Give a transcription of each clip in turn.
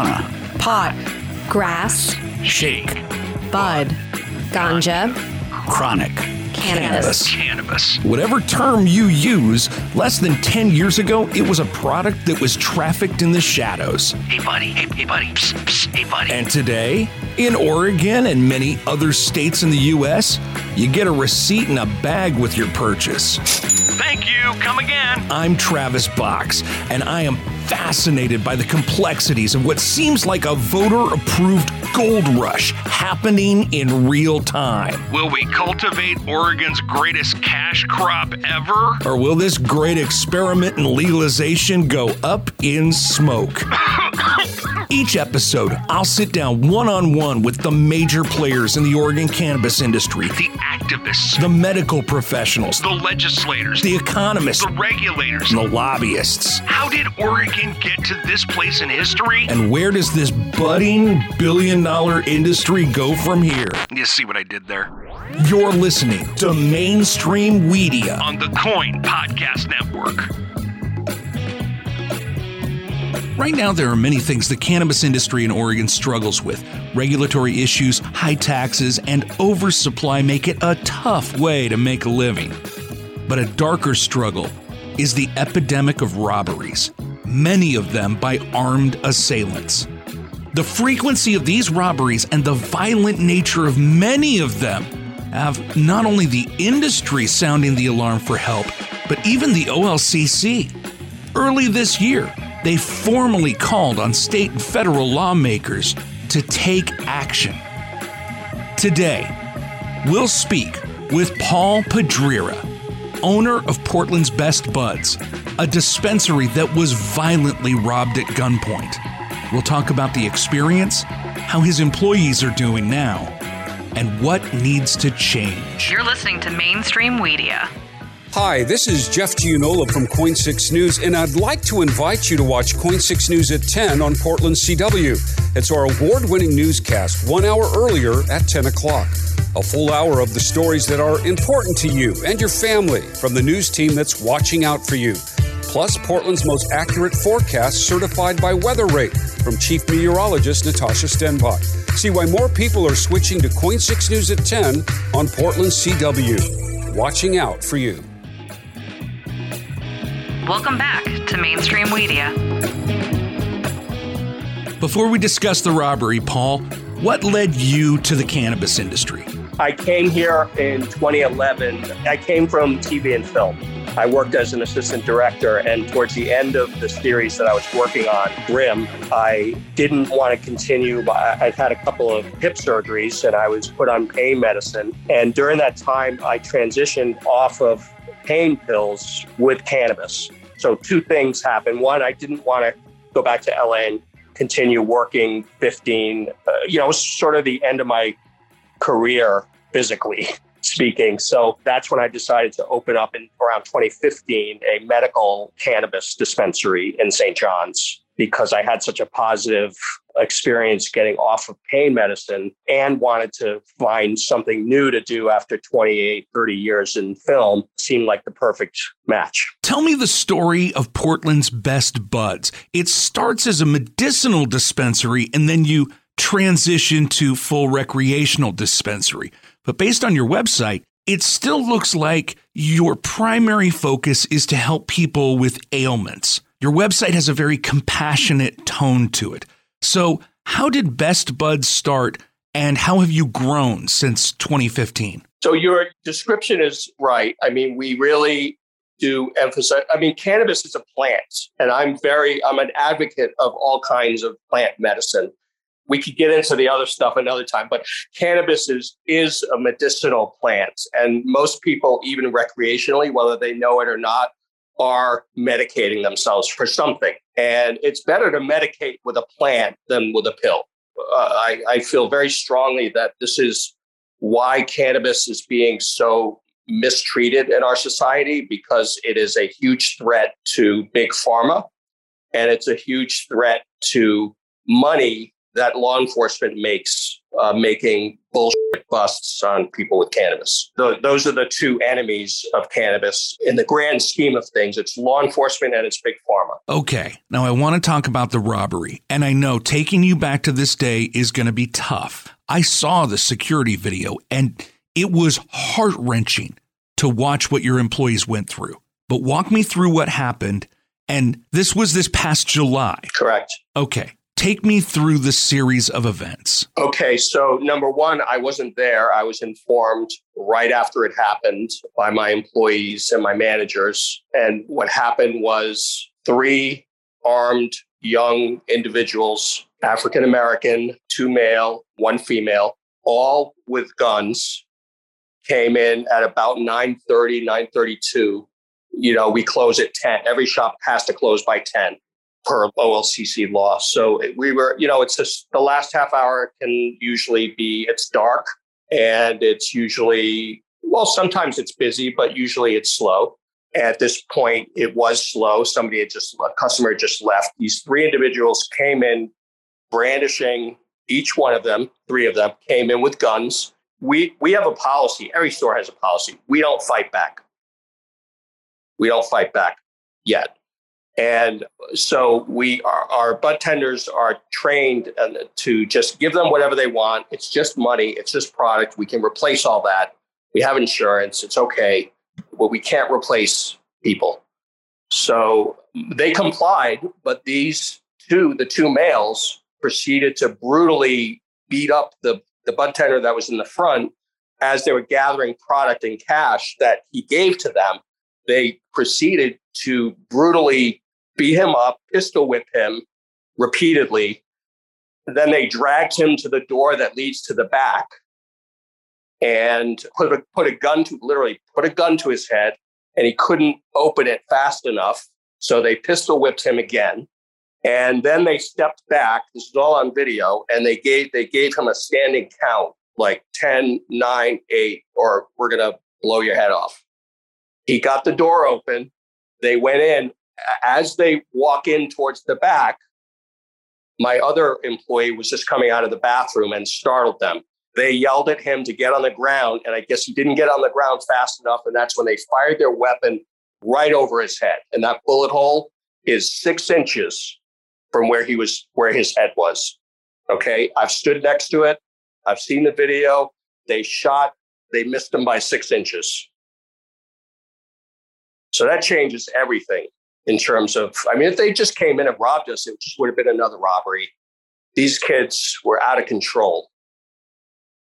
marijuana, pot, grass, shake, bud, ganja, chronic, cannabis. Cannabis. Whatever term you use, less than 10 years ago, it was a product that was trafficked in the shadows. Hey, buddy. Hey, hey buddy. Psst, psst, hey, buddy. And today, in Oregon and many other states in the U.S., you get a receipt and a bag with your purchase. Thank you. Come again. I'm Travis Box, and I am fascinated by the complexities of what seems like a voter approved gold rush happening in real time. Will we cultivate Oregon's greatest cash crop ever? Or will this great experiment in legalization go up in smoke? Each episode, I'll sit down one on one with the major players in the Oregon cannabis industry, The activists, the medical professionals, the legislators, the economists, the regulators. and the lobbyists. How did Oregon get to this place in history? And where does this budding billion dollar industry go from here? You see what I did there? You're listening to Mainstream Weedia. On the KOIN Podcast Network. Right now, there are many things the cannabis industry in Oregon struggles with. Regulatory issues, high taxes, and oversupply make it a tough way to make a living. But a darker struggle is the epidemic of robberies, many of them by armed assailants. The frequency of these robberies and the violent nature of many of them have not only the industry sounding the alarm for help, but even the OLCC. Early this year, they formally called on state and federal lawmakers to take action. Today, we'll speak with Paul Padrera, owner of Portland's Best Buds, a dispensary that was violently robbed at gunpoint. We'll talk about the experience, how his employees are doing now, and what needs to change. You're listening to Mainstream Weedia. Hi, this is Jeff Gianola from KOIN 6 News, and I'd like to invite you to watch KOIN 6 News at 10 on Portland CW. It's our award winning newscast, one hour earlier at 10 o'clock. A full hour of the stories that are important to you and your family from the news team that's watching out for you. Plus, Portland's most accurate forecast certified by Weather Rate from Chief Meteorologist Natasha Stenbock. See why more people are switching to KOIN 6 News at 10 on Portland CW. Watching out for you. Welcome back to Mainstream Weedia. Before we discuss the robbery, Paul, what led you to the cannabis industry? I came here in 2011. I came from TV and film. I worked as an assistant director, and towards the end of the series that I was working on, Grimm, I didn't want to continue. I- I'd had a couple of hip surgeries, and I was put on pain medicine. And during that time, I transitioned off of pain pills with cannabis. So two things happened. One, I didn't want to go back to LA and continue working 15. Uh, you know, it was sort of the end of my career physically speaking. So that's when I decided to open up in around 2015 a medical cannabis dispensary in St. John's because I had such a positive experience getting off of pain medicine and wanted to find something new to do after 28, 30 years in film seemed like the perfect match. Tell me the story of Portland's Best Buds. It starts as a medicinal dispensary and then you transition to full recreational dispensary. But based on your website, it still looks like your primary focus is to help people with ailments. Your website has a very compassionate tone to it. So, how did Best Buds start and how have you grown since 2015? So your description is right. I mean, we really do emphasize. I mean, cannabis is a plant, and I'm very, I'm an advocate of all kinds of plant medicine. We could get into the other stuff another time, but cannabis is is a medicinal plant, and most people, even recreationally, whether they know it or not, are medicating themselves for something. And it's better to medicate with a plant than with a pill. Uh, I, I feel very strongly that this is why cannabis is being so mistreated in our society because it is a huge threat to big pharma and it's a huge threat to money that law enforcement makes uh, making bullshit busts on people with cannabis. those are the two enemies of cannabis in the grand scheme of things. It's law enforcement and it's big pharma. Okay, now I want to talk about the robbery, and I know taking you back to this day is going to be tough. I saw the security video, and it was heart wrenching to watch what your employees went through. But walk me through what happened. And this was this past July. Correct. Okay. Take me through the series of events. Okay, so number one, I wasn't there. I was informed right after it happened by my employees and my managers. And what happened was three armed young individuals, African American, two male, one female, all with guns, came in at about 9:30, 9:32. You know, we close at 10. Every shop has to close by 10 per OLCC law. So we were, you know, it's just the last half hour can usually be, it's dark and it's usually, well, sometimes it's busy, but usually it's slow. At this point, it was slow. Somebody had just, a customer just left. These three individuals came in brandishing, each one of them, three of them came in with guns. We, we have a policy. Every store has a policy. We don't fight back. We don't fight back yet. And so we are, our bud tenders are trained uh, to just give them whatever they want. It's just money. It's just product. We can replace all that. We have insurance. It's okay. But we can't replace people. So they complied, but these two, the two males, proceeded to brutally beat up the, the bud tender that was in the front as they were gathering product and cash that he gave to them. They proceeded to brutally beat him up, pistol whip him repeatedly. Then they dragged him to the door that leads to the back and put a, put a gun to literally put a gun to his head and he couldn't open it fast enough. So they pistol whipped him again. And then they stepped back. This is all on video. And they gave they gave him a standing count, like 10, 9, 8, or we're gonna blow your head off. He got the door open. They went in as they walk in towards the back, my other employee was just coming out of the bathroom and startled them. They yelled at him to get on the ground, and I guess he didn't get on the ground fast enough. And that's when they fired their weapon right over his head. And that bullet hole is six inches from where he was, where his head was. Okay. I've stood next to it. I've seen the video. They shot, they missed him by six inches. So that changes everything in terms of, I mean, if they just came in and robbed us, it just would have been another robbery. These kids were out of control.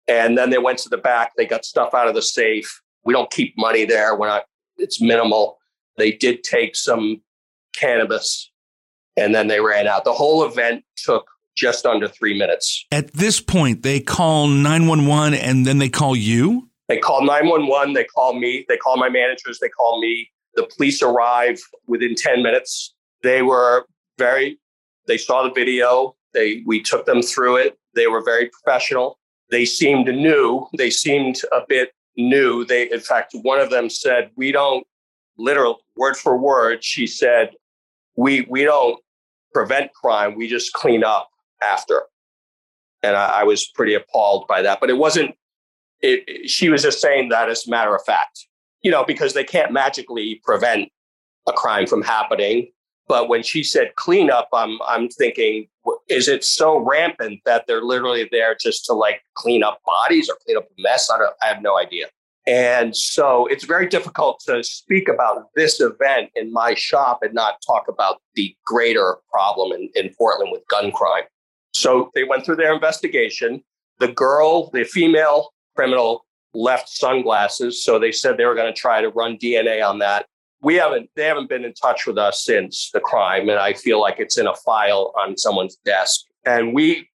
And then they went to the back, they got stuff out of the safe. We don't keep money there. We're not, it's minimal. They did take some cannabis and then they ran out. The whole event took just under three minutes. At this point, they call 911 and then they call you? They call 911, they call me, they call my managers, they call me. The police arrive within 10 minutes. They were very, they saw the video. They, we took them through it. They were very professional. They seemed new. They seemed a bit new. They, in fact, one of them said, we don't literal word for word. She said, we, we don't prevent crime. We just clean up after. And I, I was pretty appalled by that, but it wasn't, it, she was just saying that as a matter of fact you know, because they can't magically prevent a crime from happening. But when she said cleanup, I'm I'm thinking, is it so rampant that they're literally there just to like clean up bodies or clean up a mess? I don't. I have no idea. And so it's very difficult to speak about this event in my shop and not talk about the greater problem in, in Portland with gun crime. So they went through their investigation. The girl, the female criminal, left sunglasses. So they said they were going to try to run DNA on that. We haven't, they haven't been in touch with us since the crime. And I feel like it's in a file on someone's desk. And we,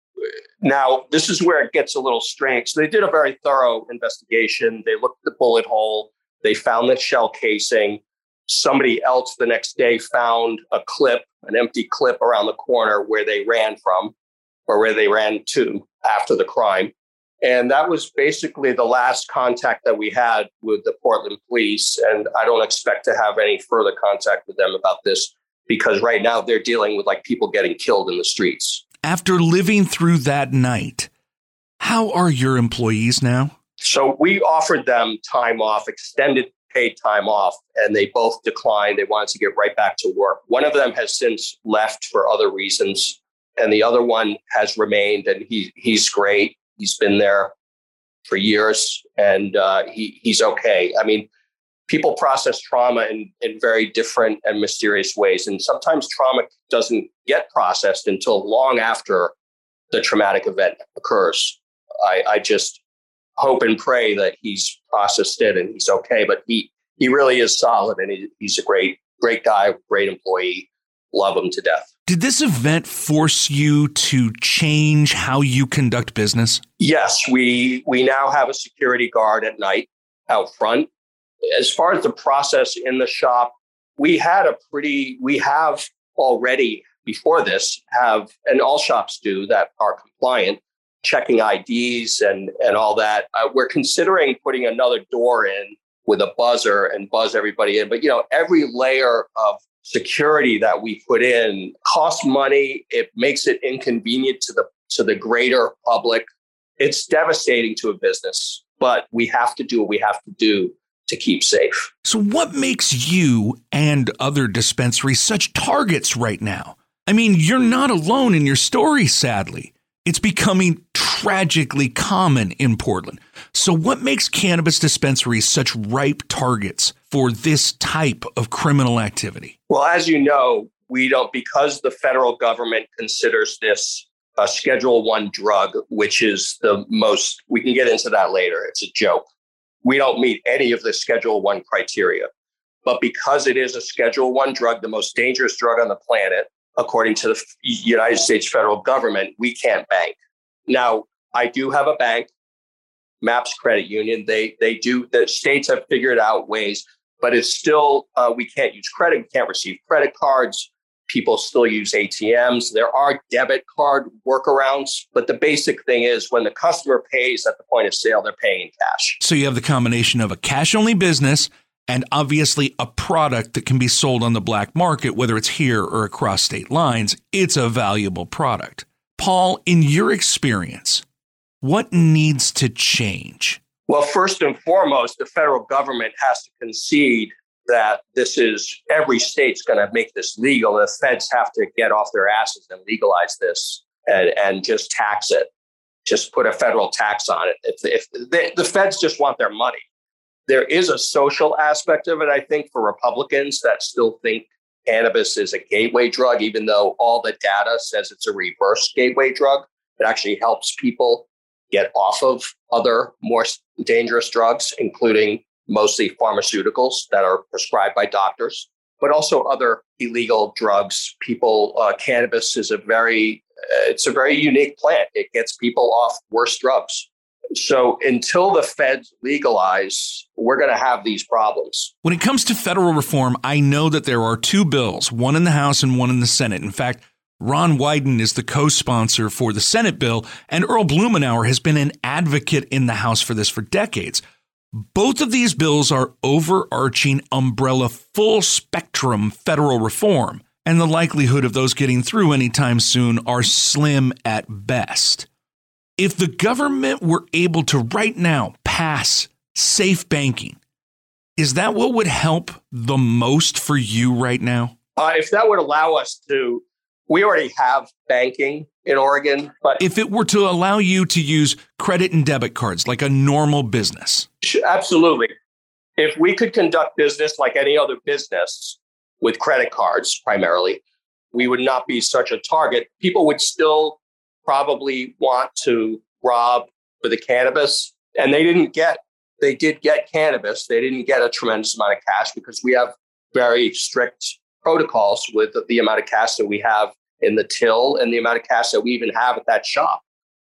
now this is where it gets a little strange. So they did a very thorough investigation. They looked at the bullet hole, they found the shell casing. Somebody else the next day found a clip, an empty clip around the corner where they ran from or where they ran to after the crime. And that was basically the last contact that we had with the Portland police. And I don't expect to have any further contact with them about this because right now they're dealing with like people getting killed in the streets. After living through that night, how are your employees now? So we offered them time off, extended paid time off, and they both declined. They wanted to get right back to work. One of them has since left for other reasons, and the other one has remained, and he, he's great. He's been there for years, and uh, he, he's okay. I mean, people process trauma in, in very different and mysterious ways. And sometimes trauma doesn't get processed until long after the traumatic event occurs. I, I just hope and pray that he's processed it and he's okay. But he he really is solid and he, he's a great great guy, great employee. Love him to death. Did this event force you to change how you conduct business? Yes, we we now have a security guard at night out front. As far as the process in the shop, we had a pretty we have already before this have and all shops do that are compliant checking IDs and and all that. Uh, we're considering putting another door in with a buzzer and buzz everybody in. But you know, every layer of security that we put in costs money. It makes it inconvenient to the to the greater public. It's devastating to a business, but we have to do what we have to do to keep safe. So, what makes you and other dispensaries such targets right now? I mean, you're not alone in your story, sadly. It's becoming tragically common in Portland. So, what makes cannabis dispensaries such ripe targets for this type of criminal activity? Well, as you know, we don't, because the federal government considers this a Schedule One drug, which is the most, we can get into that later. It's a joke. We don't meet any of the Schedule One criteria. But because it is a Schedule One drug, the most dangerous drug on the planet, according to the United States federal government, we can't bank. Now, I do have a bank, MAPS Credit Union. They they do the states have figured out ways, but it's still uh, we can't use credit. We can't receive credit cards. People still use ATMs. There are debit card workarounds, but the basic thing is when the customer pays at the point of sale, they're paying in cash. So you have the combination of a cash only business and obviously a product that can be sold on the black market, whether it's here or across state lines, it's a valuable product. Paul, in your experience, what needs to change? Well, first and foremost, the federal government has to concede that this is every state's going to make this legal. The feds have to get off their asses and legalize this and, and just tax it, just put a federal tax on it. If, if they, the feds just want their money, there is a social aspect of it, I think, for Republicans that still think cannabis is a gateway drug, even though all the data says it's a reverse gateway drug. It actually helps people get off of other more dangerous drugs, including mostly pharmaceuticals that are prescribed by doctors, but also other illegal drugs. People, uh, cannabis is a very, uh, it's a very unique plant. It gets people off worse drugs. So until the feds legalize, we're going to have these problems. When it comes to federal reform, I know that there are two bills, one in the House and one in the Senate. In fact, Ron Wyden is the co sponsor for the Senate bill, and Earl Blumenauer has been an advocate in the House for this for decades. Both of these bills are overarching umbrella, full spectrum federal reform, and the likelihood of those getting through anytime soon are slim at best. If the government were able to right now pass safe banking, is that what would help the most for you right now? Uh, if that would allow us to, we already have banking in Oregon, but if it were to allow you to use credit and debit cards like a normal business, absolutely. If we could conduct business like any other business with credit cards primarily, we would not be such a target. People would still probably want to rob for the cannabis. And they didn't get, they did get cannabis. They didn't get a tremendous amount of cash because we have very strict protocols with the amount of cash that we have in the till and the amount of cash that we even have at that shop.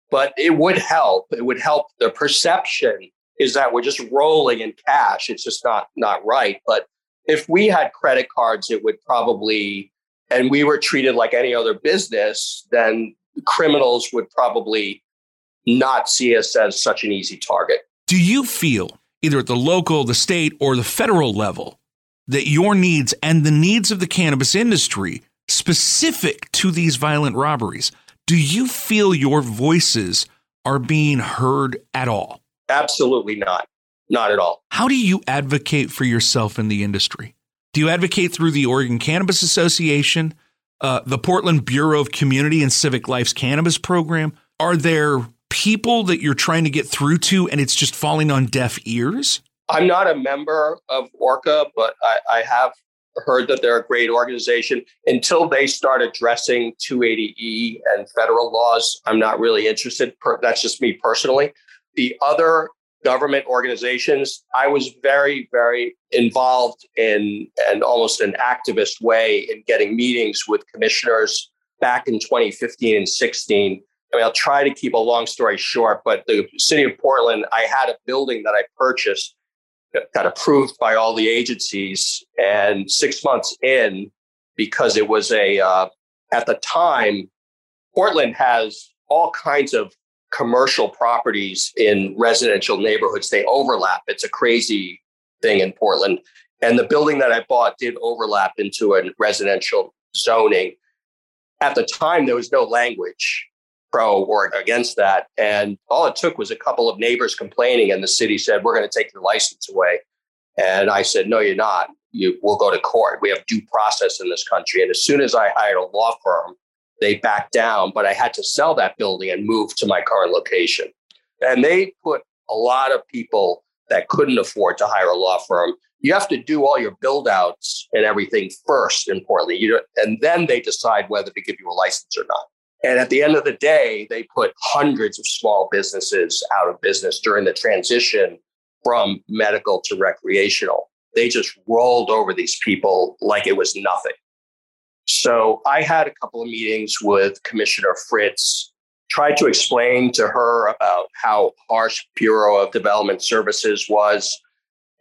But it would help. It would help. The perception is that we're just rolling in cash. It's just not not right. But if we had credit cards, it would probably, and we were treated like any other business, then criminals would probably not see us as such an easy target. Do you feel, either at the local, the state, or the federal level, that your needs and the needs of the cannabis industry, specific to these violent robberies, Do you feel your voices are being heard at all? Absolutely not. Not at all. How do you advocate for yourself in the industry? Do you advocate through the Oregon Cannabis Association, uh, the Portland Bureau of Community and Civic Life's cannabis program? Are there people that you're trying to get through to and it's just falling on deaf ears? I'm not a member of ORCA, but I, I have heard that they're a great organization. Until they start addressing 280E and federal laws, I'm not really interested. That's just me personally. The other government organizations, I was very, very involved in and almost an activist way in getting meetings with commissioners back in 2015 and 16. I mean, I'll try to keep a long story short, but the city of Portland, I had a building that I purchased got approved by all the agencies. And six months in, because it was a, uh, at the time, Portland has all kinds of commercial properties in residential neighborhoods. They overlap. It's a crazy thing in Portland. And the building that I bought did overlap into a residential zoning. At the time, there was no language pro or against that. And all it took was a couple of neighbors complaining, and the city said, We're going to take your license away. And I said, No, you're not. You will go to court. We have due process in this country. And as soon as I hired a law firm, they backed down, but I had to sell that building and move to my current location. And they put a lot of people that couldn't afford to hire a law firm. You have to do all your build outs and everything first, importantly. You and then they decide whether to give you a license or not. And at the end of the day, they put hundreds of small businesses out of business during the transition from medical to recreational. They just rolled over these people like it was nothing. So I had a couple of meetings with Commissioner Fritz, tried to explain to her about how harsh Bureau of Development Services was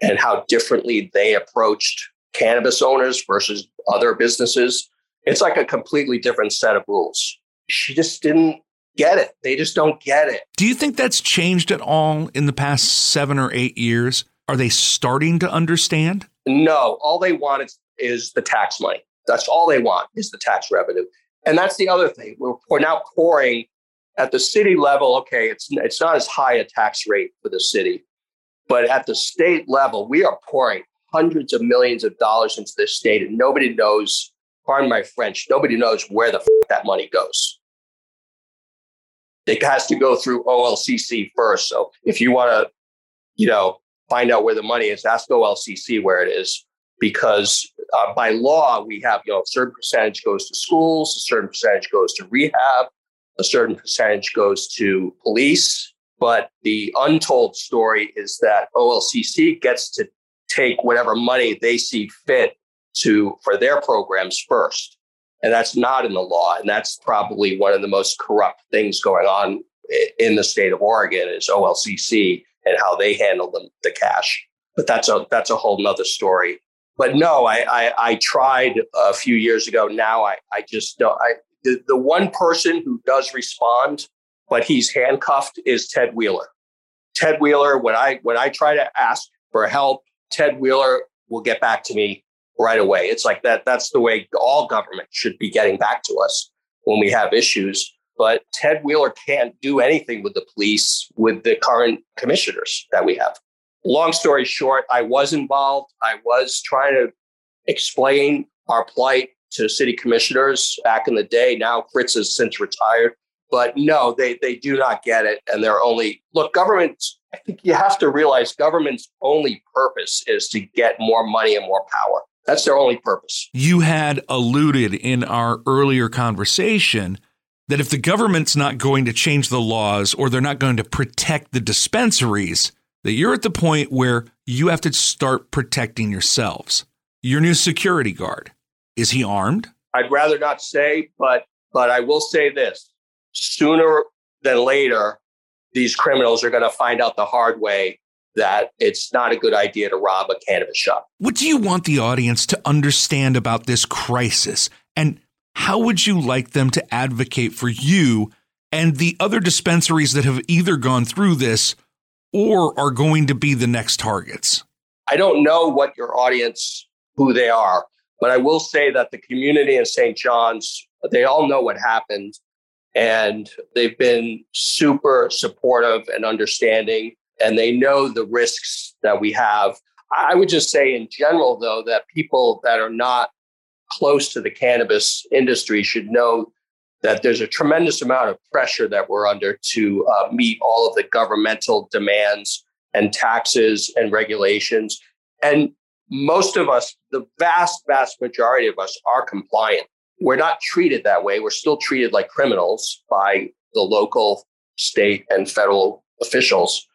and how differently they approached cannabis owners versus other businesses. It's like a completely different set of rules she just didn't get it. They just don't get it. Do you think that's changed at all in the past seven or eight years? Are they starting to understand? No, all they want is, is the tax money. That's all they want is the tax revenue. And that's the other thing. We're, now pouring at the city level. Okay, it's it's not as high a tax rate for the city, but at the state level, we are pouring hundreds of millions of dollars into this state, and nobody knows pardon my French, nobody knows where the f- that money goes. It has to go through OLCC first. So if you want to, you know, find out where the money is, ask OLCC where it is, because uh, by law we have, you know, a certain percentage goes to schools, a certain percentage goes to rehab, a certain percentage goes to police. But the untold story is that OLCC gets to take whatever money they see fit to for their programs first. And that's not in the law. And that's probably one of the most corrupt things going on in the state of Oregon is OLCC and how they handle the, the cash. But that's a that's a whole nother story. But no, I, I, I tried a few years ago. Now I, I just don't. I, the, the one person who does respond, but he's handcuffed, is Ted Wheeler. Ted Wheeler, when I when I try to ask for help, Ted Wheeler will get back to me right away. It's like that. That's the way all government should be getting back to us when we have issues. But Ted Wheeler can't do anything with the police with the current commissioners that we have. Long story short, I was involved. I was trying to explain our plight to city commissioners back in the day. Now Fritz has since retired. But no, they, they do not get it. And they're only, look, government, I think you have to realize government's only purpose is to get more money and more power. That's their only purpose. You had alluded in our earlier conversation that if the government's not going to change the laws or they're not going to protect the dispensaries, that you're at the point where you have to start protecting yourselves. Your new security guard, is he armed? I'd rather not say, but but I will say this. Sooner than later, these criminals are going to find out the hard way that it's not a good idea to rob a cannabis shop. What do you want the audience to understand about this crisis? And how would you like them to advocate for you and the other dispensaries that have either gone through this or are going to be the next targets? I don't know what your audience, who they are, but I will say that the community in St. John's, they all know what happened. And they've been super supportive and understanding, and they know the risks that we have. I would just say, in general, though, that people that are not close to the cannabis industry should know that there's a tremendous amount of pressure that we're under to uh, meet all of the governmental demands and taxes and regulations. And most of us, the vast, vast majority of us are compliant. We're not treated that way. We're still treated like criminals by the local, state, and federal officials.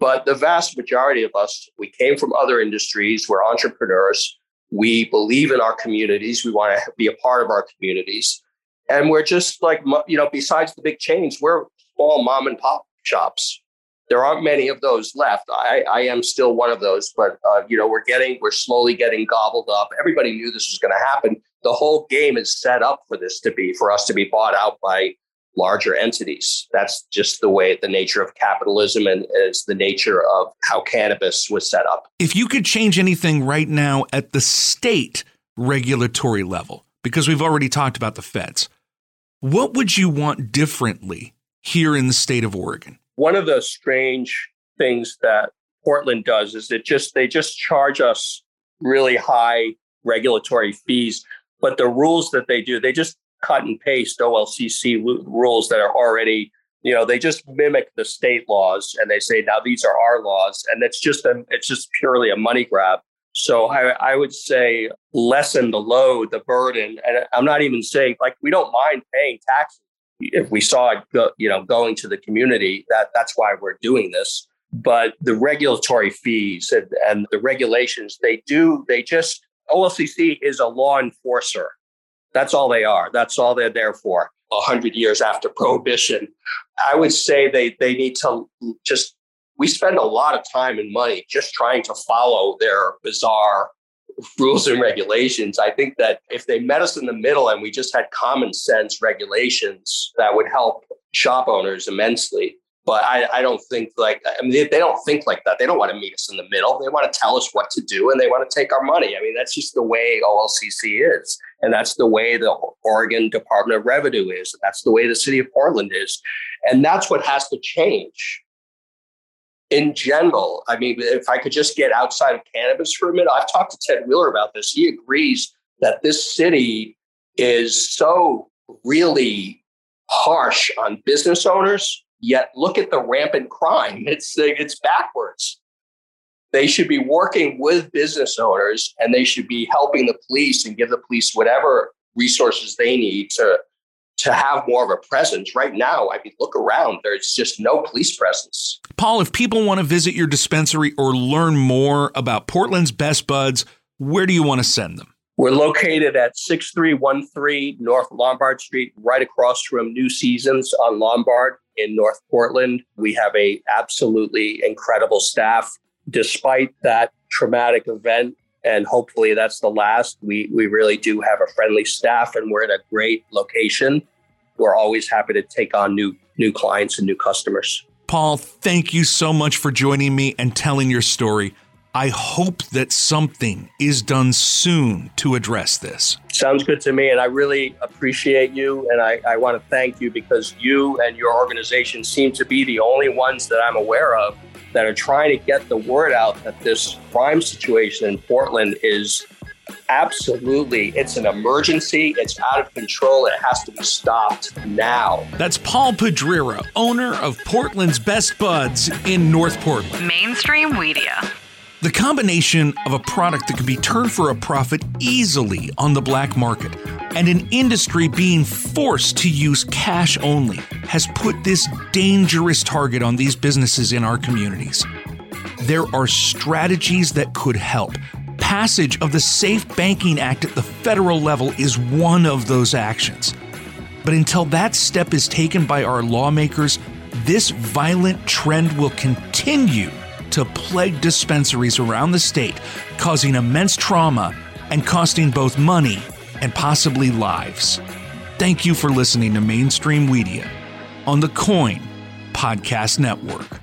But the vast majority of us, we came from other industries. We're entrepreneurs. We believe in our communities. We want to be a part of our communities. And we're just like, you know, besides the big chains, we're small mom and pop shops. There aren't many of those left. I, I am still one of those, but uh, you know, we're getting, we're slowly getting gobbled up. Everybody knew this was going to happen. The whole game is set up for this to be, for us to be bought out by larger entities. That's just the way, the nature of capitalism and is the nature of how cannabis was set up. If you could change anything right now at the state regulatory level, because we've already talked about the feds, what would you want differently here in the state of Oregon? One of the strange things that Portland does is it just they just charge us really high regulatory fees, but the rules that they do, they just cut and paste OLCC rules that are already, you know, they just mimic the state laws and they say now these are our laws, and it's just a, it's just purely a money grab. So I, I would say lessen the load, the burden, and I'm not even saying like we don't mind paying taxes if we saw it, go, you know, going to the community. That that's why we're doing this. But the regulatory fees and, and the regulations, they do, they just OLCC is a law enforcer. That's all they are. That's all they're there for. A hundred years after prohibition, I would say they they need to just we spend a lot of time and money just trying to follow their bizarre rules and regulations. I think that if they met us in the middle and we just had common sense regulations, that would help shop owners immensely. But I, I don't think like I mean they, they, don't think like that. They don't want to meet us in the middle. They want to tell us what to do and they want to take our money. I mean that's just the way OLCC is, and that's the way the Oregon Department of Revenue is, and that's the way the city of Portland is, and that's what has to change in general, I mean, if I could just get outside of cannabis for a minute, I've talked to Ted Wheeler about this. He agrees that this city is so really harsh on business owners. Yet look at the rampant crime. It's it's backwards. They should be working with business owners and they should be helping the police and give the police whatever resources they need to to have more of a presence. Right now, I mean, look around, there's just no police presence. Paul, if people want to visit your dispensary or learn more about Portland's Best Buds, where do you want to send them? We're located at 6313 North Lombard Street, right across from New Seasons on Lombard in North Portland. We have a absolutely incredible staff. Despite that traumatic event and hopefully that's the last. We we really do have a friendly staff, and we're at a great location. We're always happy to take on new new clients and new customers. Paul, thank you so much for joining me and telling your story. I hope that something is done soon to address this. Sounds good to me. And I really appreciate you. And I, I want to thank you because you and your organization seem to be the only ones that I'm aware of that are trying to get the word out that this crime situation in Portland is absolutely. It's an emergency. It's out of control. It has to be stopped now. That's paul pedrera owner of portland's best buds in north portland. Mainstream Weedia. The combination of a product that can be turned for a profit easily on the black market and an industry being forced to use cash only has put this dangerous target on these businesses in our communities. There are strategies that could help. Passage of the Safe Banking Act at the federal level is one of those actions. But until that step is taken by our lawmakers, this violent trend will continue to plague dispensaries around the state, causing immense trauma and costing both money and possibly lives. Thank you for listening to Mainstream Weedia on the KOIN Podcast Network.